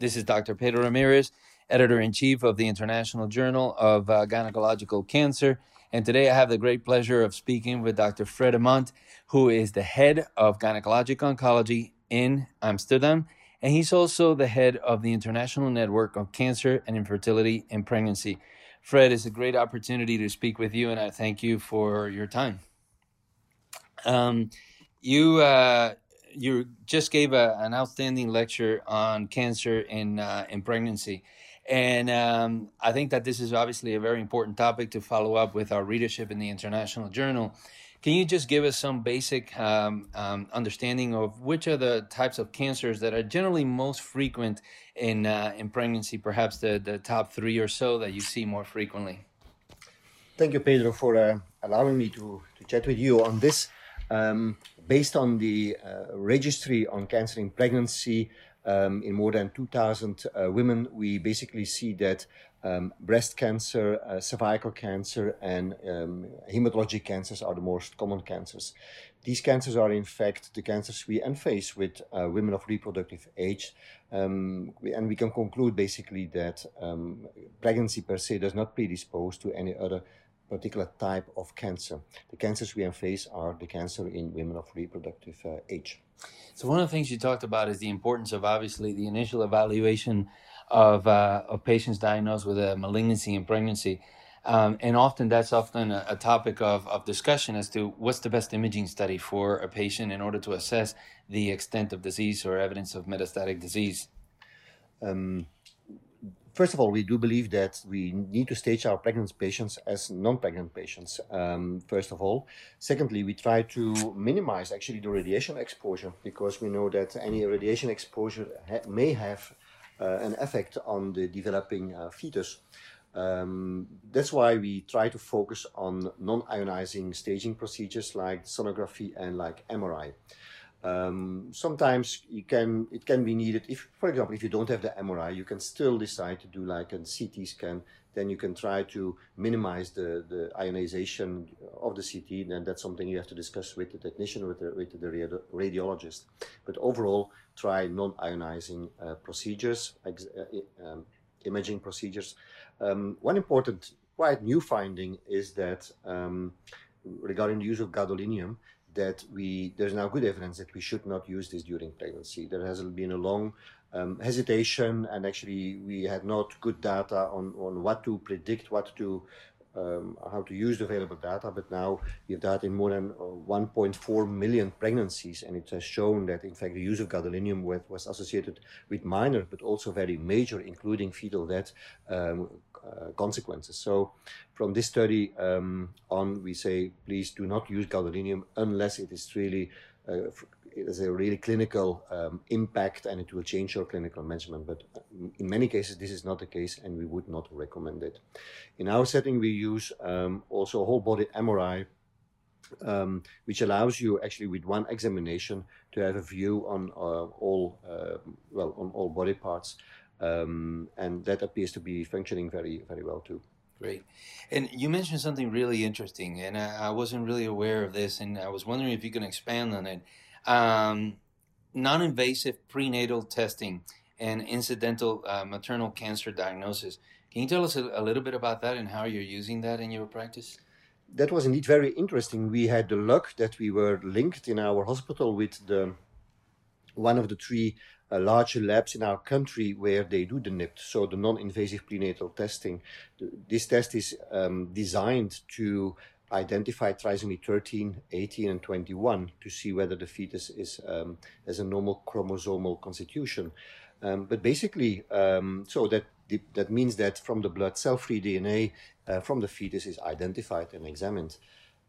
This is Dr. Pedro Ramirez, editor in chief of the International Journal of uh, Gynecological Cancer. And today I have the great pleasure of speaking with Dr. Fred Amant, who is the head of gynecologic oncology in Amsterdam. And he's also the head of the International Network of Cancer and Infertility and Pregnancy. Fred, it's a great opportunity to speak with you, and I thank you for your time. Um, you uh, you just gave a, an outstanding lecture on cancer in uh, in pregnancy, and um, I think that this is obviously a very important topic to follow up with our readership in the International Journal. Can you just give us some basic um, um, understanding of which are the types of cancers that are generally most frequent in uh, in pregnancy? Perhaps the the top three or so that you see more frequently. Thank you, Pedro, for uh, allowing me to to chat with you on this. Um, based on the uh, registry on cancer in pregnancy um, in more than 2,000 uh, women, we basically see that um, breast cancer, uh, cervical cancer, and um, hematologic cancers are the most common cancers. These cancers are, in fact, the cancers we face with uh, women of reproductive age. Um, and we can conclude basically that um, pregnancy per se does not predispose to any other particular type of cancer. The cancers we face are the cancer in women of reproductive uh, age. So one of the things you talked about is the importance of obviously the initial evaluation of, uh, of patients diagnosed with a malignancy in pregnancy. Um, and often that's often a, a, topic of, of discussion as to what's the best imaging study for a patient in order to assess the extent of disease or evidence of metastatic disease. Um, First of all, we do believe that we need to stage our pregnant patients as non-pregnant patients, um, first of all. Secondly, we try to minimize actually the radiation exposure because we know that any radiation exposure ha may have uh, an effect on the developing uh, fetus. Um, that's why we try to focus on non-ionizing staging procedures like sonography and like MRI. Um, sometimes you can it can be needed if, for example, if you don't have the MRI, you can still decide to do like a CT scan. Then you can try to minimize the, the ionization of the CT, and that's something you have to discuss with the technician, with the, with the radiologist. But overall, try non-ionizing uh, procedures, uh, um, imaging procedures. Um, one important, quite new finding is that um, regarding the use of gadolinium, that we there's now good evidence that we should not use this during pregnancy. There has been a long um, hesitation, and actually we had not good data on on what to predict, what to um, how to use the available data. But now we have data in more than uh, 1.4 million pregnancies, and it has shown that in fact the use of gadolinium was associated with minor but also very major, including fetal death, um, uh, consequences. So from this study um, on, we say, please do not use gadolinium unless it is really uh, it has a really clinical um, impact and it will change your clinical management. But in many cases, this is not the case and we would not recommend it. In our setting, we use um, also whole body MRI, um, which allows you actually with one examination to have a view on uh, all, uh, well, on all body parts. Um, and that appears to be functioning very, very well too. Great. And you mentioned something really interesting, and I, I, wasn't really aware of this, and I was wondering if you can expand on it. Um, non invasive prenatal testing and incidental uh, maternal cancer diagnosis. Can you tell us a, a little bit about that and how you're using that in your practice? That was indeed very interesting. We had the luck that we were linked in our hospital with the one of the three uh, larger labs in our country where they do the NIPT, so the non-invasive prenatal testing. This test is um, designed to identify trisomy 13, 18, and 21 to see whether the fetus is um, has a normal chromosomal constitution. Um, but basically, um, so that that means that from the blood, cell-free DNA uh, from the fetus is identified and examined.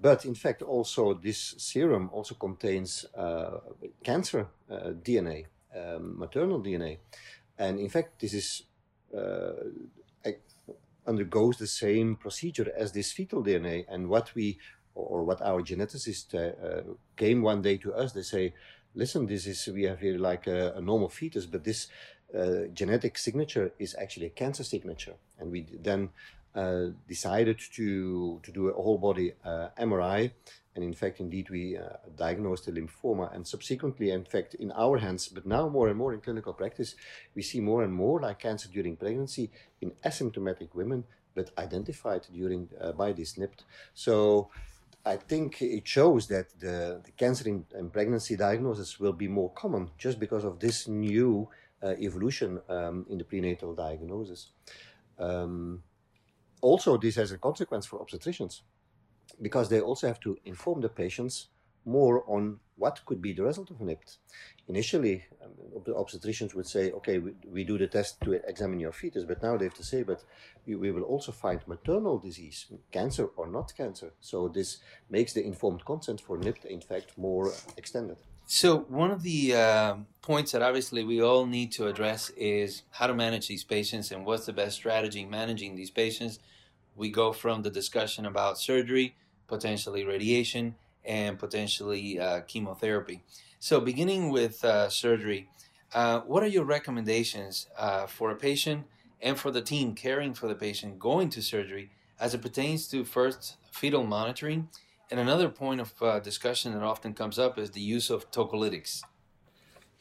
But in fact, also this serum also contains uh, cancer uh, DNA, um, maternal DNA, and in fact, this is uh, undergoes the same procedure as this fetal DNA. And what we, or what our geneticist uh, uh, came one day to us, they say, listen, this is, we have here like a, a normal fetus, but this uh, genetic signature is actually a cancer signature. And we then uh, decided to, to do a whole body uh, MRI and in fact, indeed, we uh, diagnosed the lymphoma, and subsequently, in fact, in our hands, but now more and more in clinical practice, we see more and more like cancer during pregnancy in asymptomatic women, but identified during uh, by this NIPT. So I think it shows that the, the cancer in, in, pregnancy diagnosis will be more common just because of this new uh, evolution um, in the prenatal diagnosis. Um, also, this has a consequence for obstetricians because they also have to inform the patients more on what could be the result of NIPT. Initially, um, the obstetricians would say, okay, we, we, do the test to examine your fetus, but now they have to say, but we, we, will also find maternal disease, cancer or not cancer. So this makes the informed consent for NIPT, in fact, more extended. So one of the uh, points that obviously we all need to address is how to manage these patients and what's the best strategy managing these patients. We go from the discussion about surgery, potentially radiation, and potentially uh, chemotherapy. So, beginning with uh, surgery, uh, what are your recommendations uh, for a patient and for the team caring for the patient going to surgery as it pertains to first fetal monitoring? And another point of uh, discussion that often comes up is the use of tocolytics.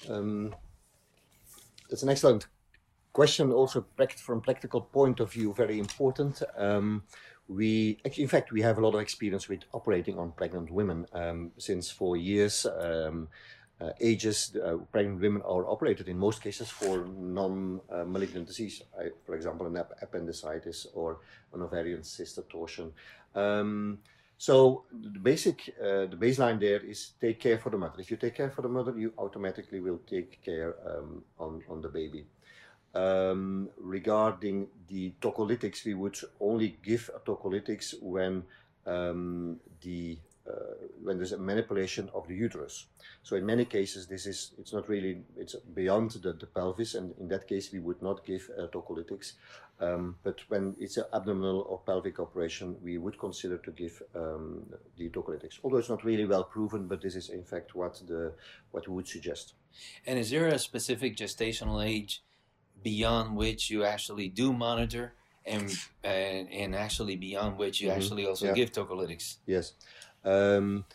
Um, that's an excellent question, also from practical point of view, very important. Um, we in fact we have a lot of experience with operating on pregnant women um, since four years. Um, uh, ages uh, pregnant women are operated in most cases for non-malignant uh, disease I, for example an ap appendicitis or an ovarian cyst torsion. Um, so the basic uh, the baseline there is take care for the mother. If you take care for the mother you automatically will take care um, on, on the baby um, regarding the tocolytics, we would only give a tocolytics when um, the uh, when there's a manipulation of the uterus. So in many cases, this is it's not really it's beyond the, the pelvis, and in that case, we would not give uh, tocolytics. Um, but when it's an abdominal or pelvic operation, we would consider to give um, the tocolytics. Although it's not really well proven, but this is in fact what the what we would suggest. And is there a specific gestational age beyond which you actually do monitor and and, and actually beyond which you mm-hmm. actually also yeah. give tocolytics. Yes. Um,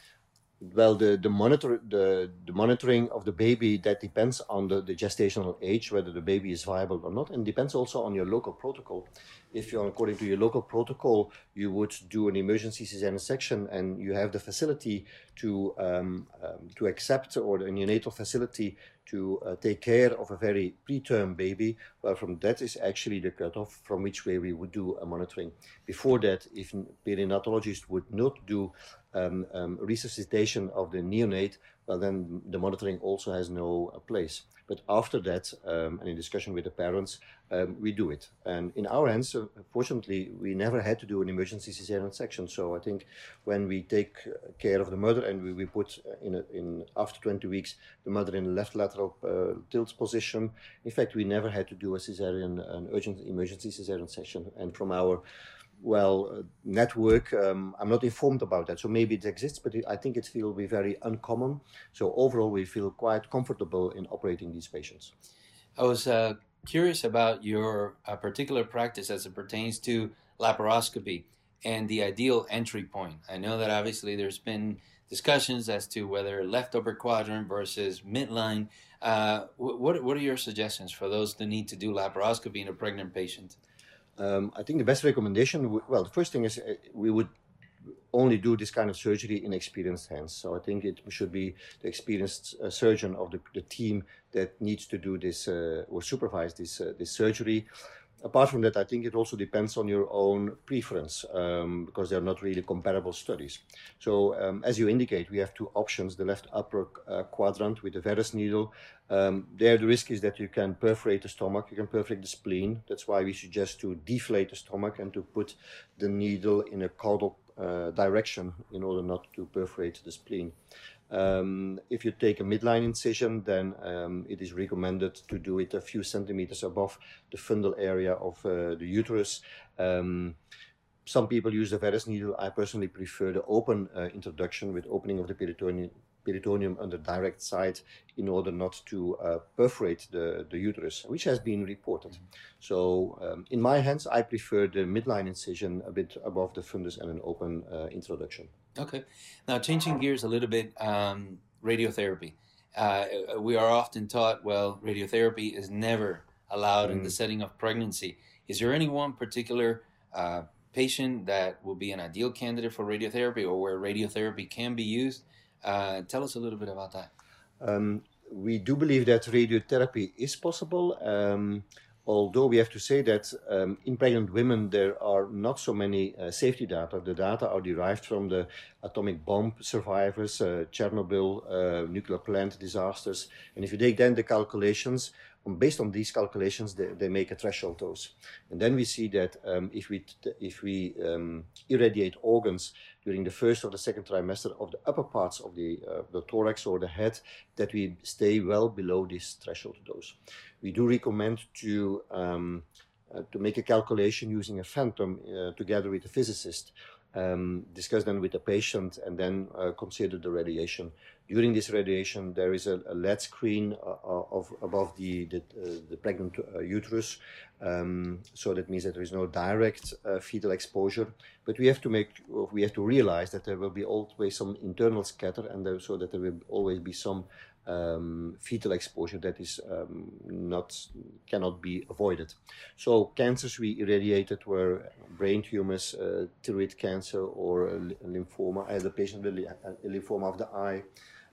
well, the, the monitor the, the monitoring of the baby that depends on the, the gestational age, whether the baby is viable or not, and depends also on your local protocol. If you're according to your local protocol, you would do an emergency cesarean section, and you have the facility to um, um, to accept or the neonatal facility to uh, take care of a very preterm baby, well, from that is actually the cutoff from which way we would do a monitoring. Before that, if perinatologist would not do um, um, resuscitation of the neonate, well, then the monitoring also has no uh, place. But after that, um, and in discussion with the parents, um, we do it. And in our hands, uh, fortunately, we never had to do an emergency cesarean section. So I think when we take care of the mother and we, we put in, a, in after 20 weeks the mother in a left lateral uh, tilt position, in fact, we never had to do a cesarean, an urgent emergency cesarean section. And from our well uh, network um, i'm not informed about that. So maybe it exists but i think it will be very uncommon. So overall we feel quite comfortable in operating these patients. I was uh, curious about your uh, particular practice as it pertains to laparoscopy and the ideal entry point. I know that obviously there's been discussions as to whether left upper quadrant versus midline. Uh, what, what are your suggestions for those that need to do laparoscopy in a pregnant patient um, I think the best recommendation, well, the first thing is uh, we would only do this kind of surgery in experienced hands. So I think it should be the experienced uh, surgeon of the, the, team that needs to do this uh, or supervise this uh, this surgery apart from that, I think it also depends on your own preference um, because they're not really comparable studies. So um, as you indicate, we have two options, the left upper uh, quadrant with the Veress needle. Um, there the risk is that you can perforate the stomach, you can perforate the spleen. That's why we suggest to deflate the stomach and to put the needle in a caudal uh, direction in order not to perforate the spleen. Um, if you take a midline incision, then um, it is recommended to do it a few centimeters above the fundal area of uh, the uterus. Um, some people use the Veress needle. I personally prefer the open uh, introduction with opening of the peritoneum, peritoneum under direct sight in order not to uh, perforate the, the uterus, which has been reported. So um, in my hands, I prefer the midline incision a bit above the fundus and an open uh, introduction. Okay. Now, changing gears a little bit, um, radiotherapy. Uh, we are often taught, well, radiotherapy is never allowed mm. in the mm. setting of pregnancy. Is there any one particular uh, patient that will be an ideal candidate for radiotherapy or where radiotherapy can be used? Uh, tell us a little bit about that. Um, we do believe that radiotherapy is possible. Um, although we have to say that um, in pregnant women there are not so many uh, safety data. The data are derived from the atomic bomb survivors, uh, Chernobyl, uh, nuclear plant disasters. And if you take then the calculations, based on these calculations, they, they make a threshold dose. And then we see that um, if we, if we um, irradiate organs during the first or the second trimester of the upper parts of the, uh, the thorax or the head, that we stay well below this threshold dose. We do recommend to, um, uh, to make a calculation using a phantom uh, together with a physicist um, discuss them with the patient and then uh, consider the radiation. During this radiation, there is a, a lead screen uh, uh, of above the the, uh, the pregnant uterus, um, so that means that there is no direct fetal exposure. But we have to make we have to realize that there will be always some internal scatter, and there, so that there will always be some um, fetal exposure that is um, not cannot be avoided. So cancers we irradiated were brain tumors, uh, thyroid cancer, or lymphoma. Had a patient with a lymphoma of the eye.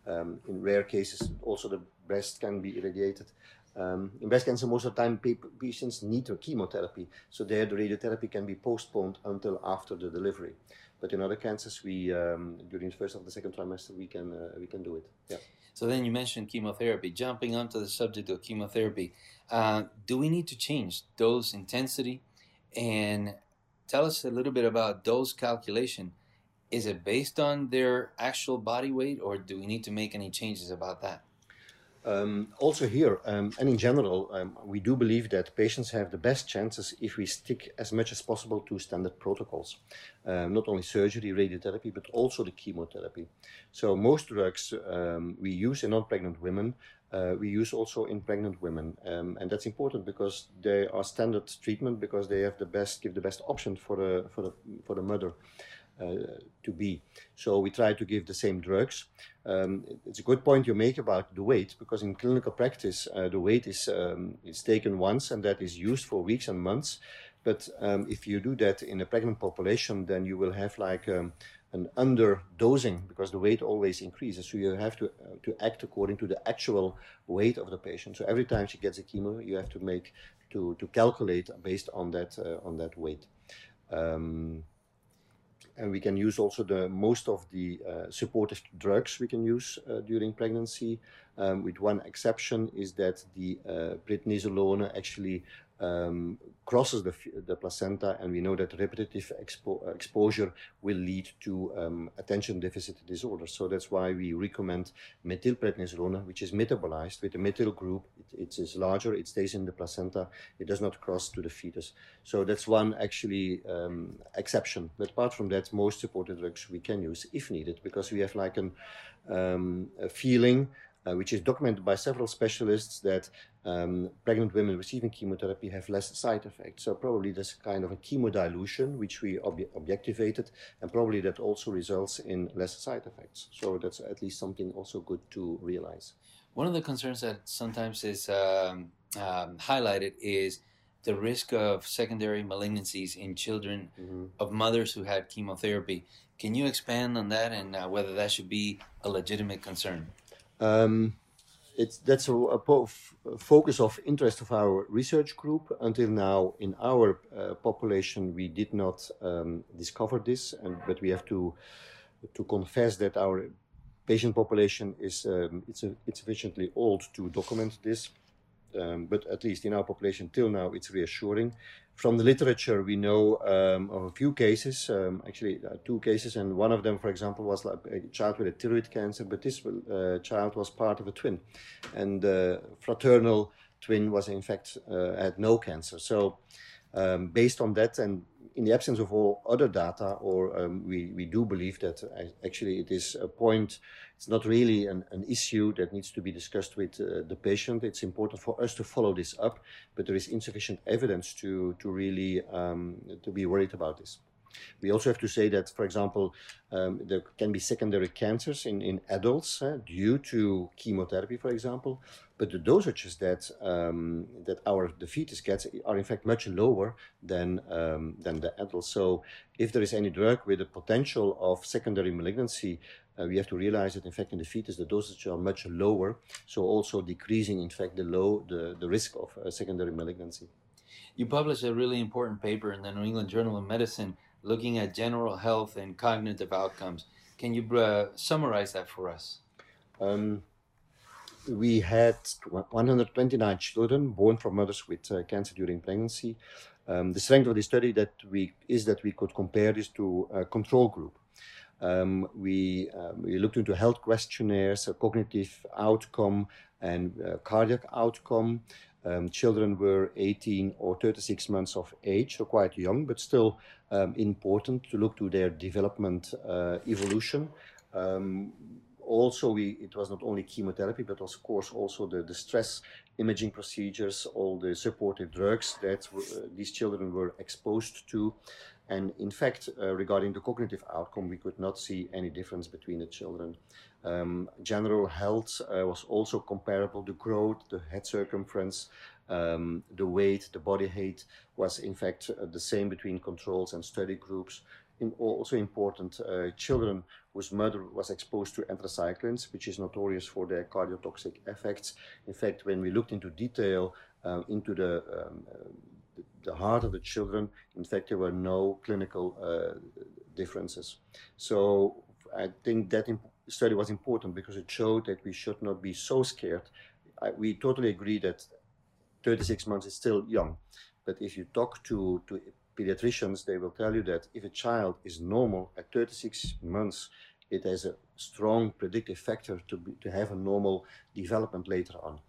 Um, in rare cases, also the breast can be irradiated. Um, in breast cancer, most of the time patients need chemotherapy, so there the radiotherapy can be postponed until after the delivery. But in other cancers, we um, during the first or the second trimester, we can uh, we can do it. Yeah. So then you mentioned chemotherapy. Jumping onto the subject of chemotherapy, uh, do we need to change dose intensity? And tell us a little bit about dose calculation. Is it based on their actual body weight, or do we need to make any changes about that? Um, also here, um, and in general, um, we do believe that patients have the best chances if we stick as much as possible to standard protocols. Um, not only surgery, radiotherapy, but also the chemotherapy. So most drugs um, we use in non-pregnant women, uh, we use also in pregnant women. Um, and that's important because they are standard treatment because they have the best, give the best option for the, for the, for the mother. Uh, to be. So we try to give the same drugs. Um, it's a good point you make about the weight because in clinical practice uh, the weight is um, taken once and that is used for weeks and months. But um, if you do that in a pregnant population, then you will have like um, an underdosing because the weight always increases. So you have to uh, to act according to the actual weight of the patient. So every time she gets a chemo, you have to make to to calculate based on that uh, on that weight. Um, and we can use also the most of the uh, supportive drugs we can use uh, during pregnancy. Um, with one exception is that the uh, prednisolone actually um, crosses the, the placenta, and we know that repetitive expo exposure will lead to um, attention deficit disorder. So that's why we recommend methylprednisolone, which is metabolized with the methyl group. It, it is larger, it stays in the placenta, it does not cross to the fetus. So that's one actually um, exception. But apart from that, most supportive drugs we can use if needed, because we have like an, um, a feeling uh, which is documented by several specialists that um, pregnant women receiving chemotherapy have less side effects. So probably there's kind of a chemodilution, which we ob objectivated, and probably that also results in less side effects. So that's at least something also good to realize. One of the concerns that sometimes is um, um, highlighted is the risk of secondary malignancies in children mm -hmm. of mothers who had chemotherapy. Can you expand on that and uh, whether that should be a legitimate concern? Um, it's that's a, a, focus of interest of our research group. Until now, in our uh, population, we did not um, discover this, and but we have to to confess that our patient population is um, it's a, it's sufficiently old to document this. Um, but at least in our population till now, it's reassuring. From the literature, we know um, of a few cases, um, actually uh, two cases, and one of them, for example, was like a child with a thyroid cancer, but this uh, child was part of a twin, and the fraternal twin was in fact uh, had no cancer. So, um, based on that, and in the absence of all other data, or um, we, we do believe that uh, actually it is a point, it's not really an, an issue that needs to be discussed with uh, the patient. It's important for us to follow this up, but there is insufficient evidence to, to really um, to be worried about this. We also have to say that, for example, um, there can be secondary cancers in, in adults uh, due to chemotherapy, for example, but the dosages that um, that our the fetus gets are in fact much lower than um, than the adults. So, if there is any drug with the potential of secondary malignancy, uh, we have to realize that in fact in the fetus the dosages are much lower, so also decreasing in fact the low the, the risk of uh, secondary malignancy. You published a really important paper in the New England Journal of Medicine looking at general health and cognitive outcomes. Can you uh, summarize that for us? Um, we had 129 children born from mothers with uh, cancer during pregnancy. Um, the strength of the study that we is that we could compare this to a control group. Um, we, um, we looked into health questionnaires, cognitive outcome, and uh, cardiac outcome. Um, children were 18 or 36 months of age, so quite young, but still um, important to look to their development uh, evolution. Um, also, we, it was not only chemotherapy, but of course also the, the stress imaging procedures, all the supportive drugs that uh, these children were exposed to. And in fact, uh, regarding the cognitive outcome, we could not see any difference between the children. Um, general health uh, was also comparable. The growth, the head circumference, um, the weight, the body height was in fact uh, the same between controls and study groups. In also important, uh, children whose mother was exposed to anthracyclines, which is notorious for their cardiotoxic effects. In fact, when we looked into detail um, into the, um, the heart of the children, in fact, there were no clinical uh, differences. So I think that study was important because it showed that we should not be so scared. I, we totally agree that 36 months is still young, but if you talk to, to pediatricians, they will tell you that if a child is normal at 36 months, it has a strong predictive factor to, be, to have a normal development later on.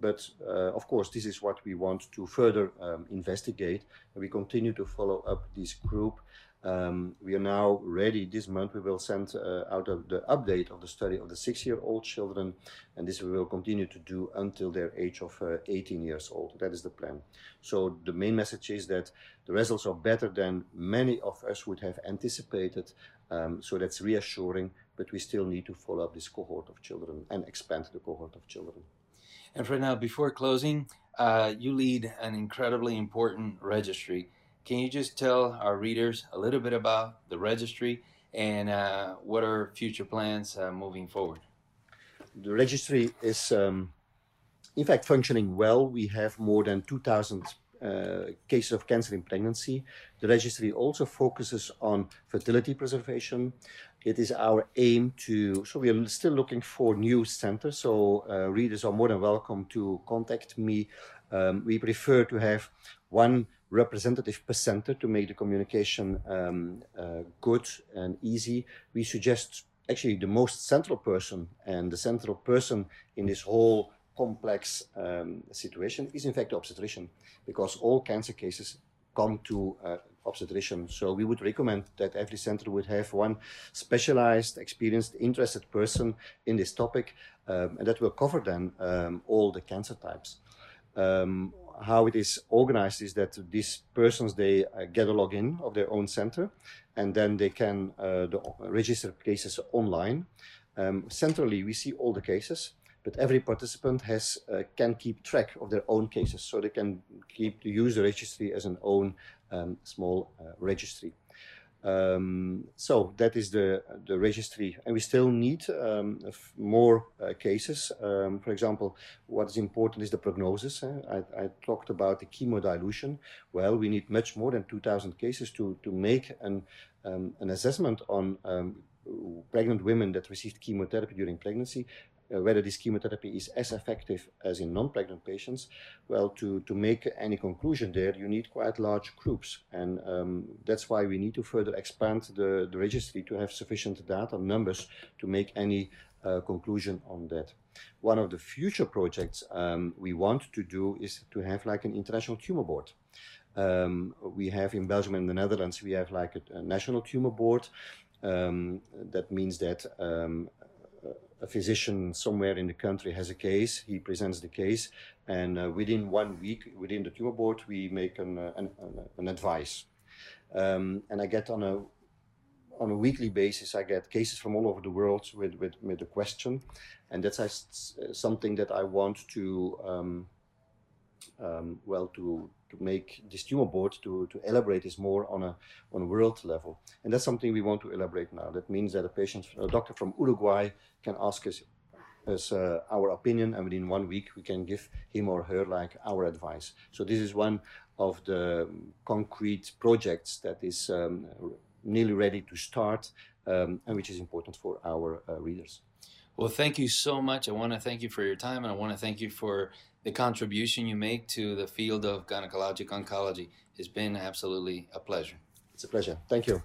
But uh, of course, this is what we want to further um, investigate. We continue to follow up this group um, we are now ready. This month we will send uh, out the update of the study of the six-year-old children, and this we will continue to do until their age of uh, 18 years old. That is the plan. So the main message is that the results are better than many of us would have anticipated. Um, so that's reassuring, but we still need to follow up this cohort of children and expand the cohort of children. And for now, before closing, uh, you lead an incredibly important registry. Can you just tell our readers a little bit about the registry and uh, what are future plans uh, moving forward? The registry is, um, in fact, functioning well. We have more than 2,000 uh, cases of cancer in pregnancy. The registry also focuses on fertility preservation. It is our aim to, so we are still looking for new centers, so uh, readers are more than welcome to contact me. Um, we prefer to have one representative per center to make the communication um, uh, good and easy. We suggest actually the most central person and the central person in this whole complex um, situation is in fact the obstetrician because all cancer cases come to uh, obstetrician. So we would recommend that every center would have one specialized, experienced, interested person in this topic um, and that will cover then um, all the cancer types. Um, how it is organized is that these persons they uh, get a login of their own center and then they can uh, the, register cases online um, centrally we see all the cases but every participant has uh, can keep track of their own cases so they can keep the user registry as an own um, small uh, registry um, so that is the the registry, and we still need um, more uh, cases. Um, for example, what is important is the prognosis. Eh? I, I, talked about the chemodilution. Well, we need much more than 2,000 cases to to make an um, an assessment on um, pregnant women that received chemotherapy during pregnancy. Uh, whether this chemotherapy is as effective as in non-pregnant patients, well, to, to make any conclusion there, you need quite large groups. And um, that's why we need to further expand the, the registry to have sufficient data numbers to make any uh, conclusion on that. One of the future projects um, we want to do is to have like an international tumor board. Um, we have in Belgium and the Netherlands, we have like a, a national tumor board. Um, that means that um, a physician somewhere in the country has a case, he presents the case, and uh, within one week, within the tumor board, we make an, uh, an, an, advice. Um, and I get on a on a weekly basis, I get cases from all over the world with, with, with a question. And that's uh, something that I want to, um, um, well, to, to make this tumor board to, to elaborate this more on a, on a world level. And that's something we want to elaborate now. That means that a patient, a doctor from Uruguay can ask us, us uh, our opinion and within one week we can give him or her like our advice. So this is one of the concrete projects that is um, nearly ready to start um, and which is important for our uh, readers. Well, thank you so much. I want to thank you for your time and I want to thank you for the contribution you make to the field of gynecologic oncology. It's been absolutely a pleasure. It's a pleasure. Thank you.